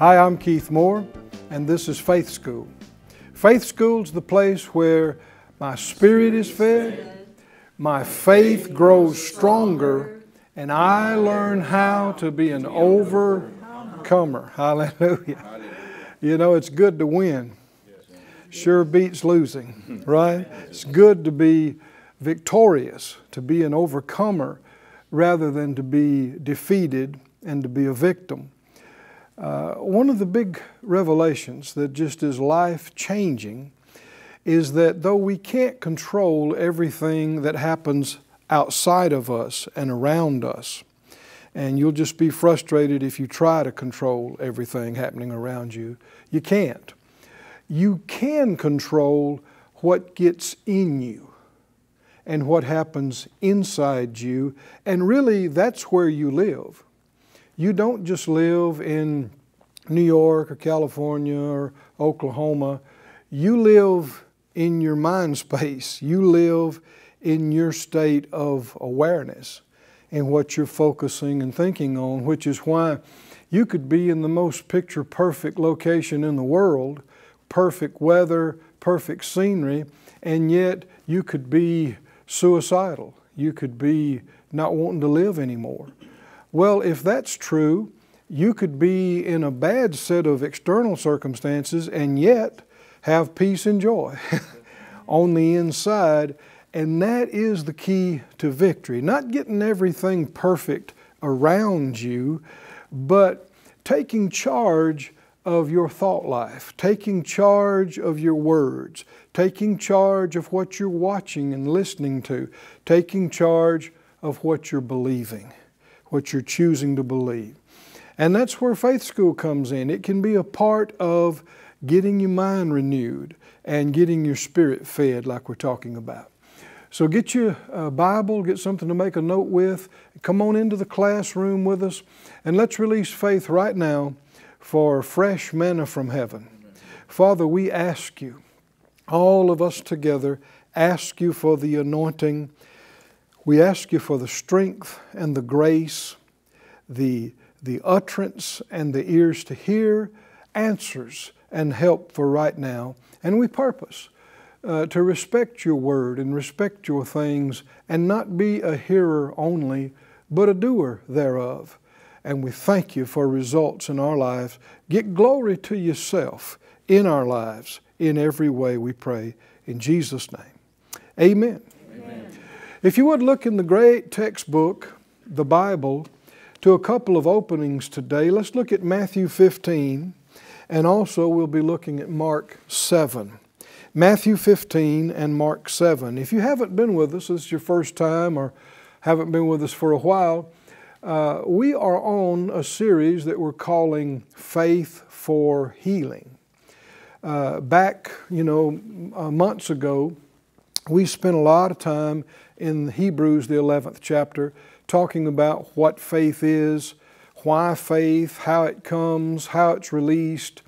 Hi, I'm Keith Moore, and this is Faith School. Faith School's the place where my spirit is fed, my faith grows stronger, and I learn how to be an overcomer. Hallelujah. You know, it's good to win. Sure beats losing, right? It's good to be victorious, to be an overcomer rather than to be defeated and to be a victim. Uh, one of the big revelations that just is life changing is that though we can't control everything that happens outside of us and around us, and you'll just be frustrated if you try to control everything happening around you, you can't. You can control what gets in you and what happens inside you, and really that's where you live you don't just live in New York or California or Oklahoma. You live in your mind space. You live in your state of awareness and what you're focusing and thinking on, which is why you could be in the most picture perfect location in the world, perfect weather, perfect scenery, and yet you could be suicidal. You could be not wanting to live anymore. Well, if that's true, you could be in a bad set of external circumstances and yet have peace and joy on the inside. And that is the key to victory. Not getting everything perfect around you, but taking charge of your thought life, taking charge of your words, taking charge of what you're watching and listening to, taking charge of what you're believing what you're choosing to believe. And that's where faith school comes in. It can be a part of getting your mind renewed and getting your spirit fed, like we're talking about. So get your uh, Bible, get something to make a note with, come on into the classroom with us, and let's release faith right now for fresh manna from heaven. Father, we ask you, all of us together, ask you for the anointing we ask you for the strength and the grace, the, the utterance and the ears to hear, answers and help for right now. And we purpose uh, to respect your word and respect your things and not be a hearer only, but a doer thereof. And we thank you for results in our lives. Get glory to yourself in our lives in every way, we pray. In Jesus' name. Amen. If you would look in the great textbook, the Bible, to a couple of openings today, let's look at Matthew 15 and also we'll be looking at Mark 7. Matthew 15 and Mark 7. If you haven't been with us, this is your first time or haven't been with us for a while, uh, we are on a series that we're calling Faith for Healing. Uh, back, you know, uh, months ago, we spent a lot of time in Hebrews, the 11th chapter, talking about what faith is, why faith, how it comes, how it's released.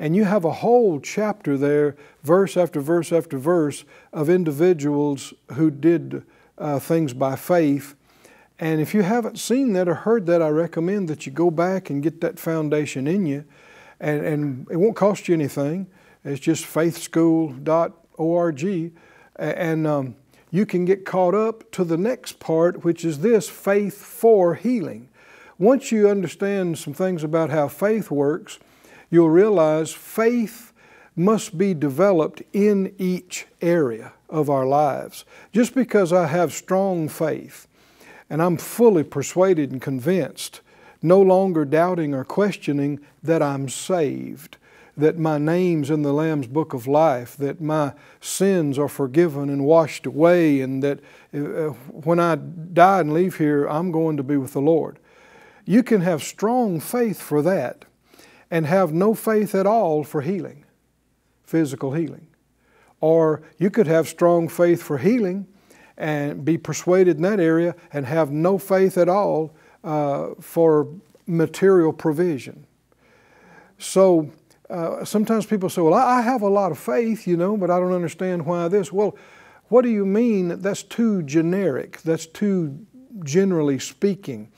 And you have a whole chapter there, verse after verse after verse, of individuals who did uh, things by faith. And if you haven't seen that or heard that, I recommend that you go back and get that foundation in you. And, and it won't cost you anything. It's just faithschool.org. And um, you can get caught up to the next part, which is this faith for healing. Once you understand some things about how faith works, you'll realize faith must be developed in each area of our lives. Just because I have strong faith and I'm fully persuaded and convinced, no longer doubting or questioning that I'm saved, that my name's in the Lamb's book of life, that my sins are forgiven and washed away, and that uh, when I die and leave here, I'm going to be with the Lord. You can have strong faith for that. and have no faith at all for healing, physical healing. Or you could have strong faith for healing and be persuaded in that area and have no faith at all uh, for material provision. So uh, sometimes people say, Well, I have a lot of faith, you know, but I don't understand why this. Well, what do you mean? That's too generic. That's too generally speaking.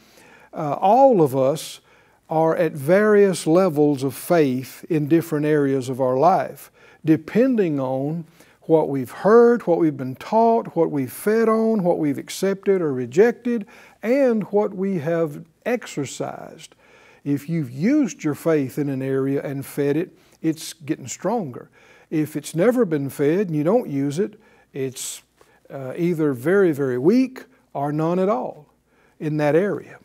Uh, all of us are at various levels of faith in different areas of our life, depending on what we've heard, what we've been taught, what we've fed on, what we've accepted or rejected, and what we have exercised. If you've used your faith in an area and fed it, it's getting stronger. If it's never been fed and you don't use it, it's uh, either very, very weak or none at all in that area.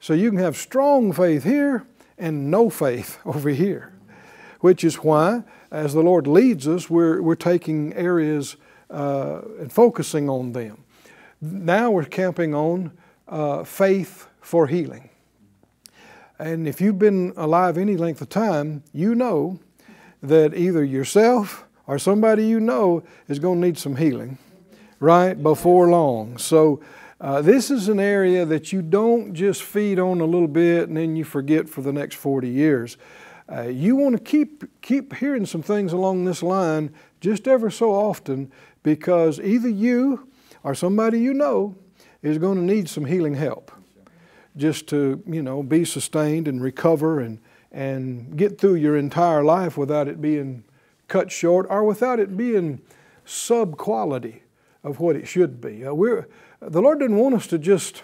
So you can have strong faith here and no faith over here, which is why, as the Lord leads us, we're, we're taking areas uh, and focusing on them. Now we're camping on uh, faith for healing. And if you've been alive any length of time, you know that either yourself or somebody you know is going to need some healing, right, before long. So, uh, this is an area that you don't just feed on a little bit and then you forget for the next 40 years. Uh, you want to keep, keep hearing some things along this line just ever so often because either you or somebody you know is going to need some healing help just to, you know, be sustained and recover and, and get through your entire life without it being cut short or without it being sub quality of what it should be. Uh, we're, the Lord didn't want us to just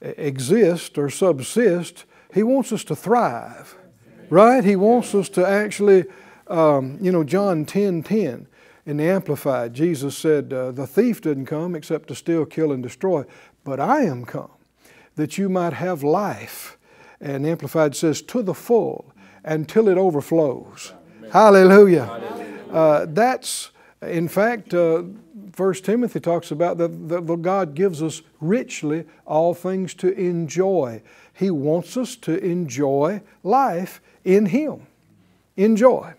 exist or subsist, He wants us to thrive, right? He wants us to actually, um, you know, John 10 10 in the Amplified, Jesus said, uh, The thief didn't come except to steal, kill, and destroy, but I am come that you might have life. And Amplified says, to the full until it overflows. Hallelujah. Hallelujah. Uh, that's, in fact, uh, First Timothy talks about that, that God gives us richly all things to enjoy. He wants us to enjoy life in Him. Enjoy.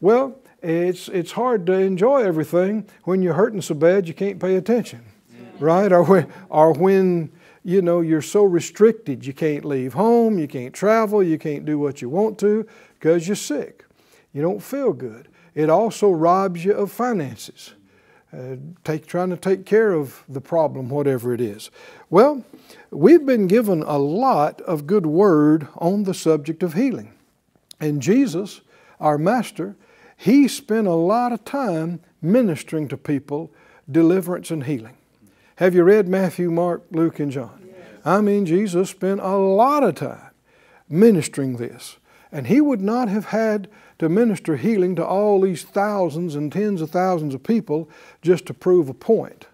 Well, it's, it's hard to enjoy everything when you're hurting so bad you can't pay attention, right? Or when, or when you know, you're so restricted. You can't leave home, you can't travel, you can't do what you want to because you're sick. You don't feel good. It also robs you of finances, uh, take, trying to take care of the problem, whatever it is. Well, we've been given a lot of good word on the subject of healing. And Jesus, our Master, he spent a lot of time ministering to people deliverance and healing. Have you read Matthew, Mark, Luke, and John? Yes. I mean, Jesus spent a lot of time ministering this. And he would not have had to minister healing to all these thousands and tens of thousands of people just to prove a point.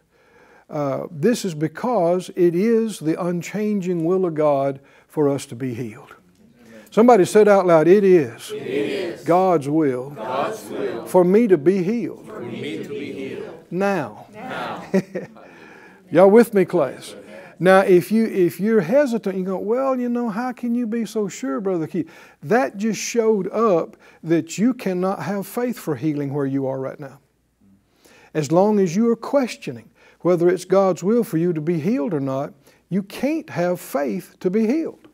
Uh, this is because it is the unchanging will of God for us to be healed. Somebody said out loud, It is, it is God's, will God's will for me to be healed. For me to be healed. Now. Now. Y'all with me, class? Now, if you if you're hesitant, you go, well, you know, how can you be so sure, Brother Keith? That just showed up that you cannot have faith for healing where you are right now. As long as you are questioning whether it's God's will for you to be healed or not, you can't have faith to be healed.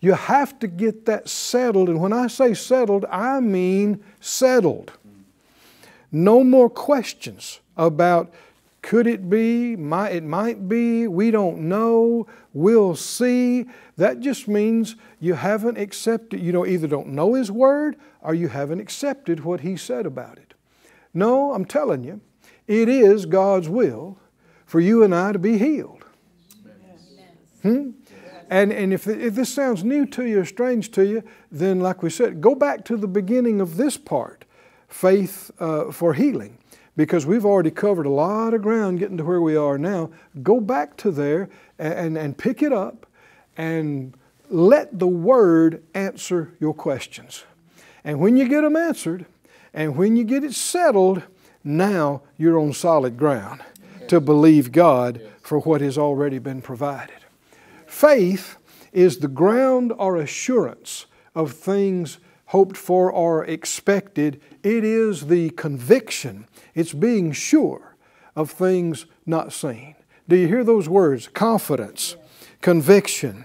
You have to get that settled, and when I say settled, I mean settled. No more questions about could it be? Might, it might be. We don't know. We'll see. That just means you haven't accepted, you know, either don't know His Word or you haven't accepted what He said about it. No, I'm telling you, it is God's will for you and I to be healed. Hmm? And, and if, if this sounds new to you or strange to you, then, like we said, go back to the beginning of this part faith uh, for healing because we've already covered a lot of ground getting to where we are now. Go back to there and, and pick it up and let the Word answer your questions. And when you get them answered and when you get it settled, now you're on solid ground to believe God for what has already been provided. Faith is the ground or assurance of things hoped for or expected. It is the conviction, it's being sure of things not seen. Do you hear those words? Confidence, conviction,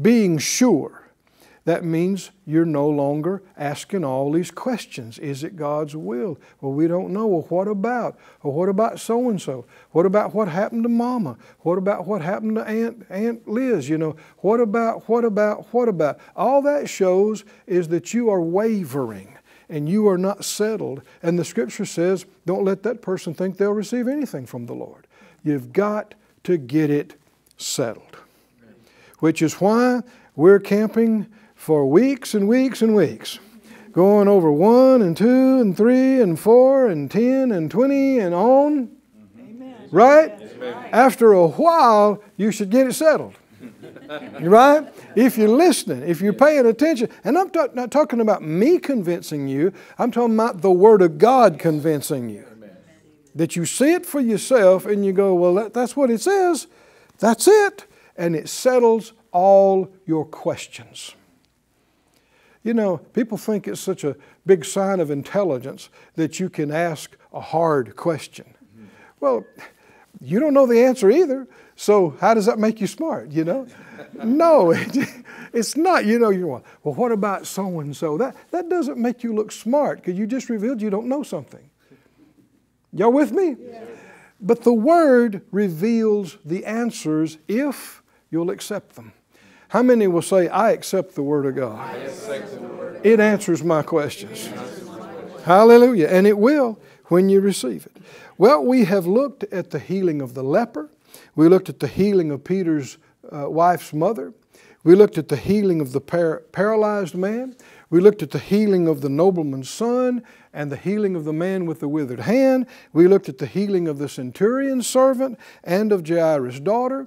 being sure. That means you're no longer asking all these questions. Is it God's will? Well, we don't know. Well, what about? Well, what about so and so? What about what happened to Mama? What about what happened to Aunt Aunt Liz? You know, what about what about what about? All that shows is that you are wavering and you are not settled. And the Scripture says, don't let that person think they'll receive anything from the Lord. You've got to get it settled. Which is why we're camping for weeks and weeks and weeks, going over one and two and three and four and ten and twenty and on. Amen. Right? After a while, you should get it settled. right? If you're listening, if you're paying attention, and I'm ta- not talking about me convincing you, I'm talking about the Word of God convincing you. Amen. That you see it for yourself and you go, well, that, that's what it says. That's it. And it settles all your questions. You know, people think it's such a big sign of intelligence that you can ask a hard question. Mm-hmm. Well, you don't know the answer either, so how does that make you smart, you know? no, it, it's not. You know, you're well, what about so and so? That that doesn't make you look smart because you just revealed you don't know something. Y'all with me? Yes. But the Word reveals the answers if you'll accept them. How many will say, I accept the Word of God? It answers my questions. Hallelujah. And it will when you receive it. Well, we have looked at the healing of the leper. We looked at the healing of Peter's uh, wife's mother. We looked at the healing of the par- paralyzed man. We looked at the healing of the nobleman's son and the healing of the man with the withered hand. We looked at the healing of the centurion's servant and of Jairus' daughter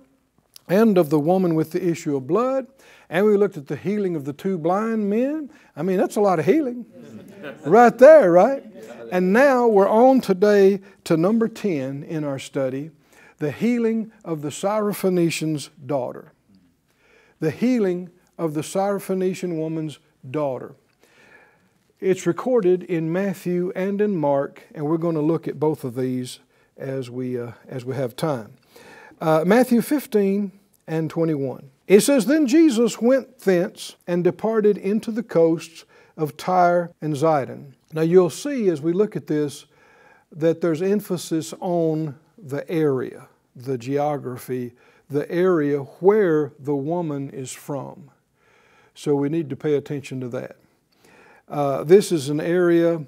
and of the woman with the issue of blood. And we looked at the healing of the two blind men. I mean, that's a lot of healing right there, right? And now we're on today to number 10 in our study the healing of the Syrophoenician's daughter. The healing of the Syrophoenician woman's daughter. It's recorded in Matthew and in Mark, and we're going to look at both of these as we, uh, as we have time. Uh, Matthew 15 and 21. It says, Then Jesus went thence and departed into the coasts of Tyre and Zidon. Now you'll see as we look at this that there's emphasis on the area, the geography, the area where the woman is from. So we need to pay attention to that. Uh, this is an area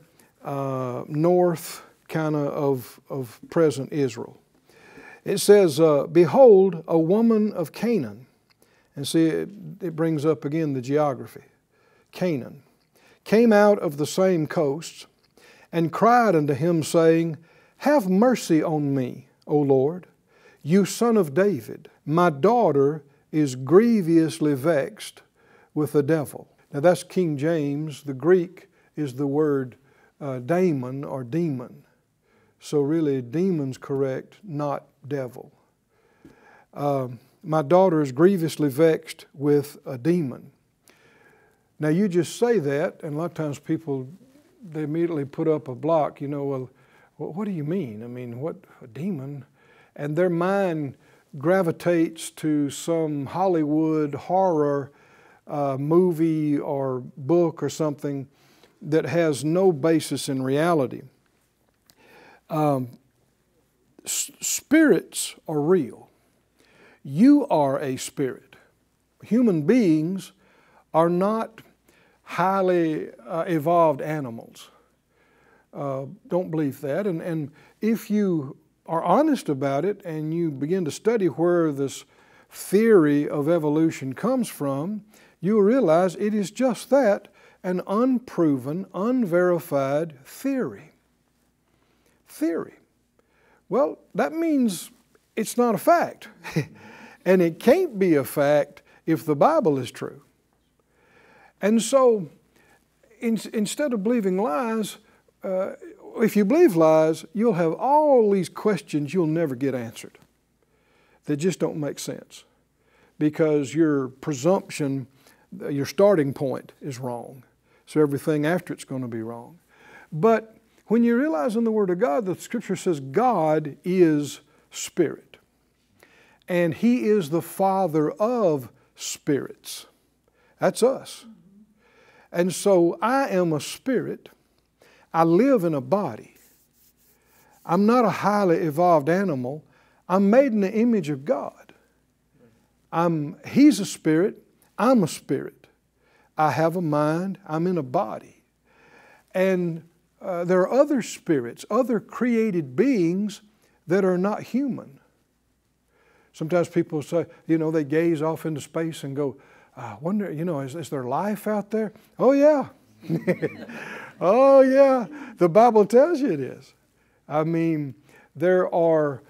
uh, north kind of of, of present Israel. It says, uh, Behold, a woman of Canaan. And see, it, it brings up again the geography. Canaan came out of the same coasts and cried unto him, saying, Have mercy on me, O Lord, you son of David. My daughter is grievously vexed with the devil. Now that's King James. The Greek is the word uh, daemon or demon. So really, demon's correct, not devil. Uh, my daughter is grievously vexed with a demon. Now, you just say that, and a lot of times people, they immediately put up a block, you know, well, what do you mean? I mean, what, a demon? And their mind gravitates to some Hollywood horror uh, movie or book or something that has no basis in reality. Um, spirits are real. You are a spirit. Human beings are not highly uh, evolved animals. Uh, don't believe that. And, and if you are honest about it and you begin to study where this theory of evolution comes from, you'll realize it is just that an unproven, unverified theory. Theory. Well, that means it's not a fact. and it can't be a fact if the Bible is true. And so, in, instead of believing lies, uh, if you believe lies, you'll have all these questions you'll never get answered that just don't make sense because your presumption your starting point is wrong. So everything after it's going to be wrong. But when you realize in the Word of God, that Scripture says God is Spirit. And He is the Father of spirits. That's us. And so I am a spirit. I live in a body. I'm not a highly evolved animal. I'm made in the image of God. I'm, he's a spirit. I'm a spirit. I have a mind. I'm in a body. And uh, there are other spirits, other created beings that are not human. Sometimes people say, you know, they gaze off into space and go, I wonder, you know, is, is there life out there? Oh, yeah. oh, yeah. The Bible tells you it is. I mean, there are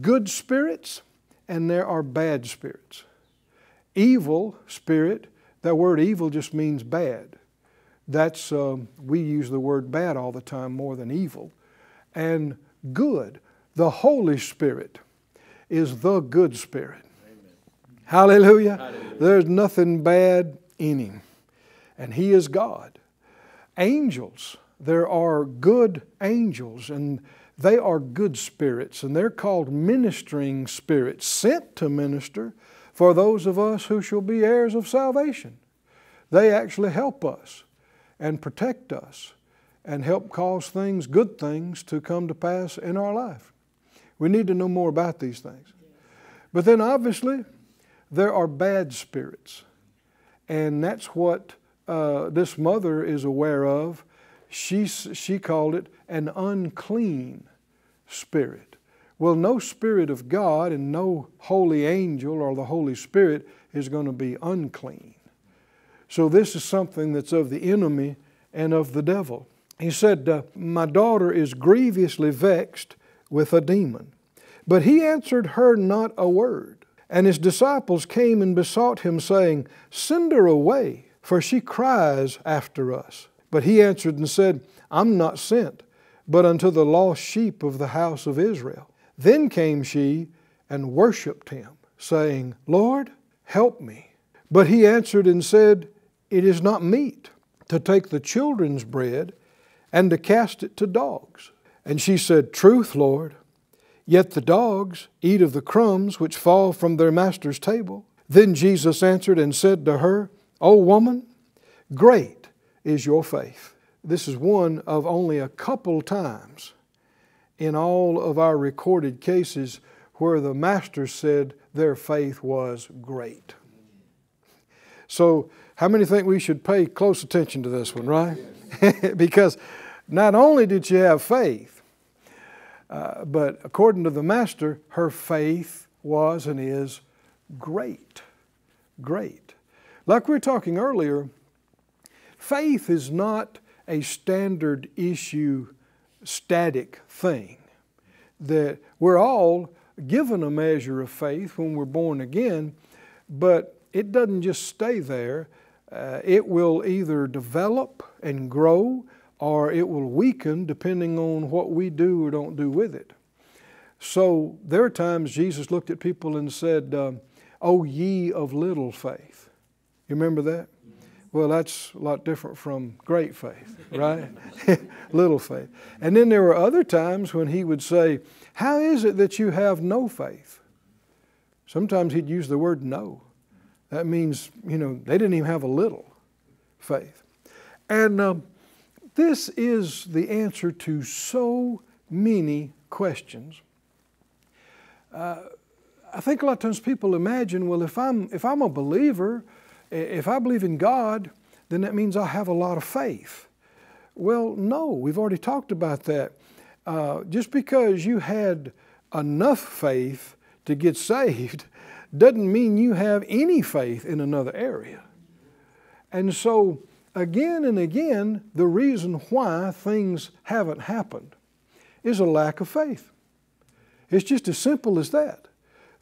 good spirits and there are bad spirits. Evil spirit, that word evil just means bad. That's, um, we use the word bad all the time more than evil. And good, the Holy Spirit is the good spirit. Hallelujah. Hallelujah. There's nothing bad in him. And he is God. Angels, there are good angels, and they are good spirits, and they're called ministering spirits, sent to minister for those of us who shall be heirs of salvation. They actually help us and protect us and help cause things, good things, to come to pass in our life. We need to know more about these things. But then obviously, there are bad spirits. And that's what uh, this mother is aware of. She, she called it an unclean spirit. Well, no spirit of God and no holy angel or the Holy Spirit is going to be unclean. So, this is something that's of the enemy and of the devil. He said, uh, My daughter is grievously vexed with a demon. But he answered her not a word. And his disciples came and besought him, saying, Send her away, for she cries after us. But he answered and said, I'm not sent, but unto the lost sheep of the house of Israel. Then came she and worshipped him, saying, Lord, help me. But he answered and said, It is not meet to take the children's bread and to cast it to dogs. And she said, Truth, Lord. Yet the dogs eat of the crumbs which fall from their master's table. Then Jesus answered and said to her, O woman, great is your faith. This is one of only a couple times in all of our recorded cases where the master said their faith was great. So, how many think we should pay close attention to this one, right? because not only did she have faith, uh, but according to the Master, her faith was and is great. Great. Like we were talking earlier, faith is not a standard issue, static thing. That we're all given a measure of faith when we're born again, but it doesn't just stay there. Uh, it will either develop and grow or it will weaken depending on what we do or don't do with it. So there are times Jesus looked at people and said, um, O ye of little faith. You remember that? Well, that's a lot different from great faith, right? little faith. And then there were other times when he would say, How is it that you have no faith? Sometimes he'd use the word no. That means, you know, they didn't even have a little faith. And um, this is the answer to so many questions. Uh, I think a lot of times people imagine, well, if I'm, if I'm a believer, if I believe in God, then that means I have a lot of faith. Well, no, we've already talked about that. Uh, just because you had enough faith to get saved doesn't mean you have any faith in another area. And so, again and again, the reason why things haven't happened is a lack of faith. It's just as simple as that.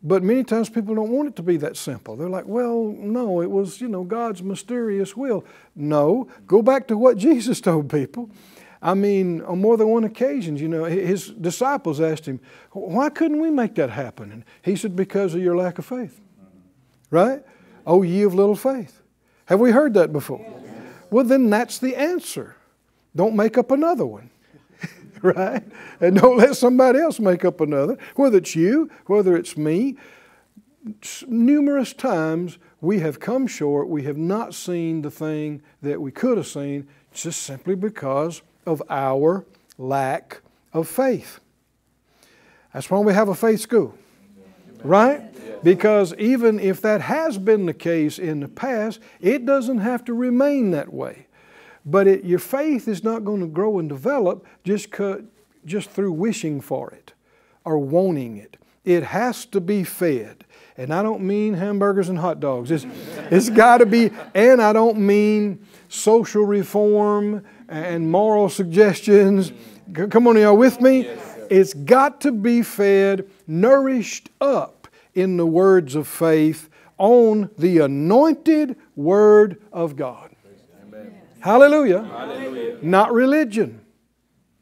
But many times people don't want it to be that simple. They're like, well, no, it was, you know, God's mysterious will. No, go back to what Jesus told people. I mean, on more than one occasion, you know, his disciples asked him, why couldn't we make that happen? And he said, because of your lack of faith. Right? Oh, ye of little faith. Have we heard that before? Well, then that's the answer. Don't make up another one. right? And don't let somebody else make up another, whether it's you, whether it's me. Numerous times we have come short, we have not seen the thing that we could have seen just simply because of our lack of faith. That's why we have a faith school, right? Because even if that has been the case in the past, it doesn't have to remain that way. But it, your faith is not going to grow and develop just, just through wishing for it or wanting it. It has to be fed. And I don't mean hamburgers and hot dogs. It's, it's got to be, and I don't mean social reform and moral suggestions. Come on, y'all with me? It's got to be fed, nourished up in the words of faith on the anointed Word of God. Hallelujah. Hallelujah. Not religion.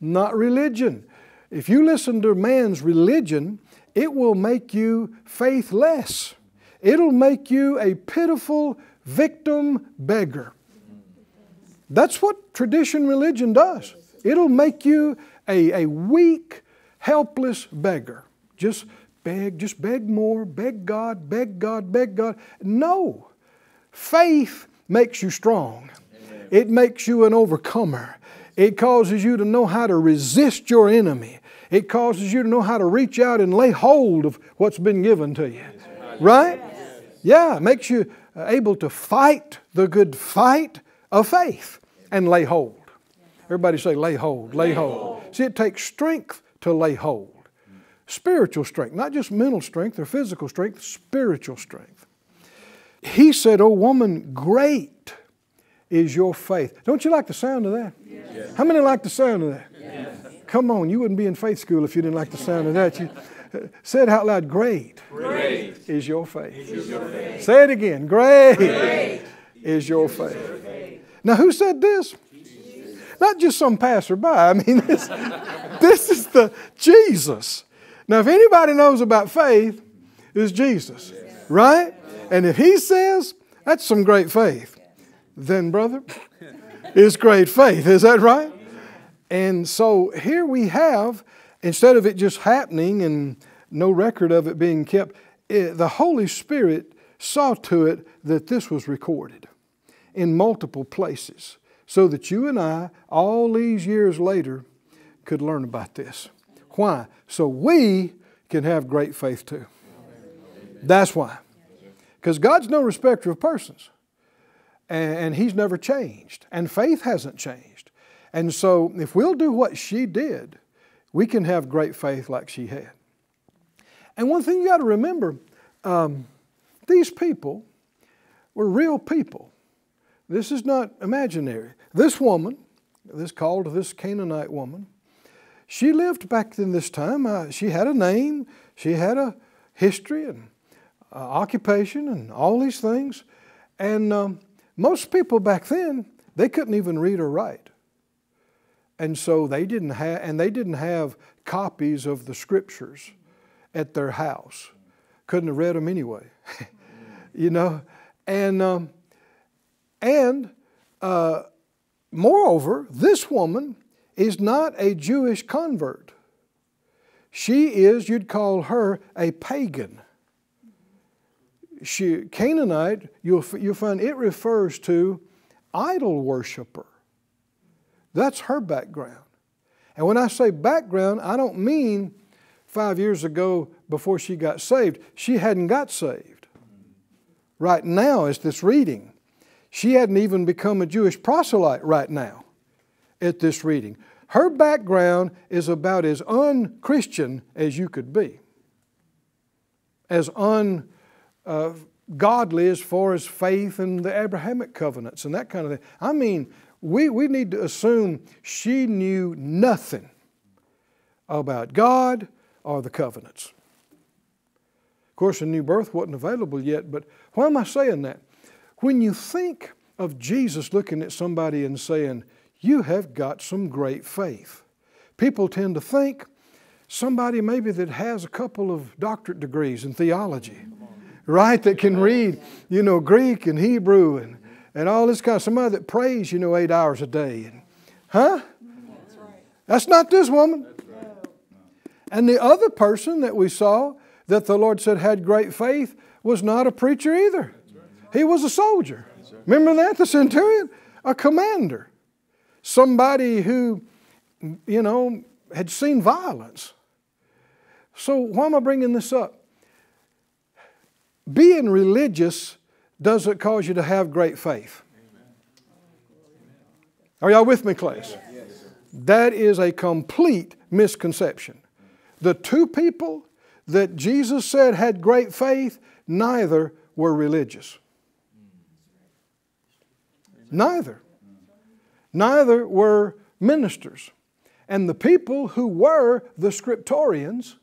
Not religion. If you listen to man's religion, it will make you faithless. It'll make you a pitiful victim beggar. That's what tradition religion does. It'll make you a, a weak, helpless beggar. Just beg, just beg more, beg God, beg God, beg God. No. Faith makes you strong. It makes you an overcomer. It causes you to know how to resist your enemy. It causes you to know how to reach out and lay hold of what's been given to you. Right? Yeah, it makes you uh, able to fight the good fight of faith and lay hold. Everybody say, lay hold, lay hold. See, it takes strength to lay hold. Spiritual strength, not just mental strength or physical strength, spiritual strength. He said, Oh, woman, great is your faith. Don't you like the sound of that? Yes. How many like the sound of that? Yes. Come on, you wouldn't be in faith school if you didn't like the sound of that. You say it out loud. Great, Great is your faith. Is your faith. Say it again. Great, Great is your faith. Your faith. Now, who said this? Jesus. Not just some passerby. I mean, this, this is the Jesus. Now, if anybody knows about faith, it's Jesus, yes. right? And if he says, that's some great faith then, brother, is great faith. Is that right? And so here we have, instead of it just happening and no record of it being kept, it, the Holy Spirit saw to it that this was recorded in multiple places so that you and I, all these years later, could learn about this. Why? So we can have great faith too. That's why. Because God's no respecter of persons and, and he's never changed, and faith hasn't changed. And so, if we'll do what she did, we can have great faith like she had. And one thing you got to remember um, these people were real people. This is not imaginary. This woman, this called this Canaanite woman, she lived back in this time. Uh, she had a name, she had a history and uh, occupation and all these things. And um, most people back then, they couldn't even read or write. And so they didn't have, and they didn't have copies of the scriptures at their house. Couldn't have read them anyway, you know. And um, and uh, moreover, this woman is not a Jewish convert. She is, you'd call her a pagan she, Canaanite, you'll, you'll find it refers to idol worshiper. That's her background. And when I say background, I don't mean five years ago before she got saved. She hadn't got saved. Right now, as this reading, she hadn't even become a Jewish proselyte right now at this reading. Her background is about as unchristian as you could be, as un uh, as far as faith and the Abrahamic covenants and that kind of thing. I mean, we, we need to assume she knew nothing about God or the covenants. Of course, a new birth wasn't available yet, but why am I saying that? When you think of Jesus looking at somebody and saying, You have got some great faith, people tend to think somebody maybe that has a couple of doctorate degrees in theology right? That can read, you know, Greek and Hebrew and, and all this kind of somebody that prays, you know, eight hours a day. Huh? That's right. That's not this woman. Right. And the other person that we saw that the Lord said had great faith was not a preacher either. He was a soldier. Remember that? The centurion? A commander. Somebody who, you know, had seen violence. So, why am I bringing this up? Being religious doesn't cause you to have great faith. Are y'all with me, class? That is a complete misconception. The two people that Jesus said had great faith, neither were religious. Neither. Neither were ministers. And the people who were the scriptorians,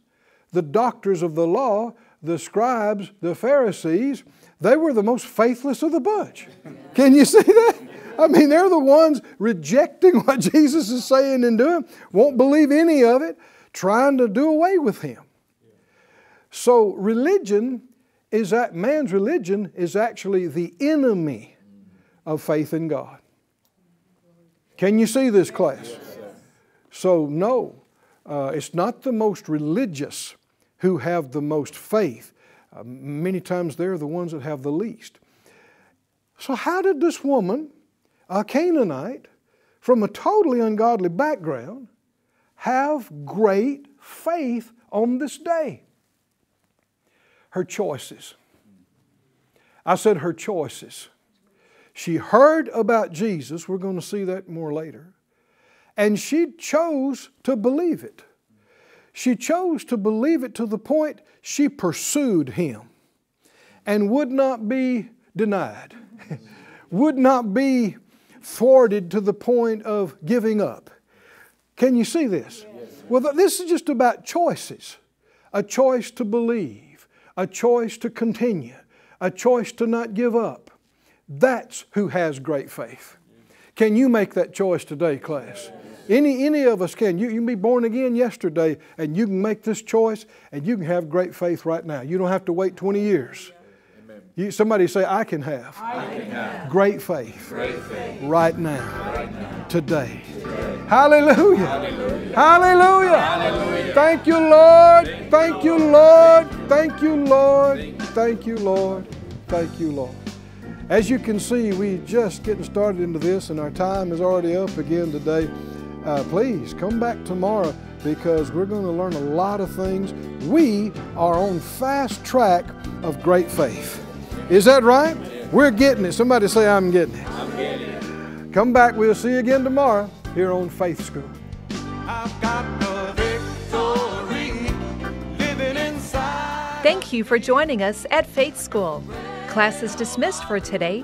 the doctors of the law, the scribes, the Pharisees, they were the most faithless of the bunch. Can you see that? I mean, they're the ones rejecting what Jesus is saying and doing, won't believe any of it, trying to do away with him. So, religion is that man's religion is actually the enemy of faith in God. Can you see this, class? So, no, uh, it's not the most religious who have the most faith. Uh, many times they're the ones that have the least. So, how did this woman, a Canaanite, from a totally ungodly background, have great faith on this day? Her choices. I said her choices. She heard about Jesus, we're going to see that more later, and she chose to believe it. She chose to believe it to the point she pursued him and would not be denied, would not be thwarted to the point of giving up. Can you see this? Well, this is just about choices a choice to believe, a choice to continue, a choice to not give up. That's who has great faith. Can you make that choice today, class? Any, any of us can. You, you can be born again yesterday and you can make this choice and you can have great faith right now. You don't have to wait 20 years. You, somebody say, I can have, I can have great, faith great faith right now, right now. today. Hallelujah. Hallelujah. Hallelujah. Hallelujah. Thank you, Lord. Thank you, Lord. Thank you, Lord. Thank you, Lord. Thank you, Lord. As you can see, we just getting started into this, and our time is already up again today. Uh, please come back tomorrow because we're going to learn a lot of things. We are on fast track of great faith. Is that right? We're getting it. Somebody say, I'm getting it. I'm getting it. Come back. We'll see you again tomorrow here on Faith School. I've got the victory living inside. Thank you for joining us at Faith School. Class is dismissed for today,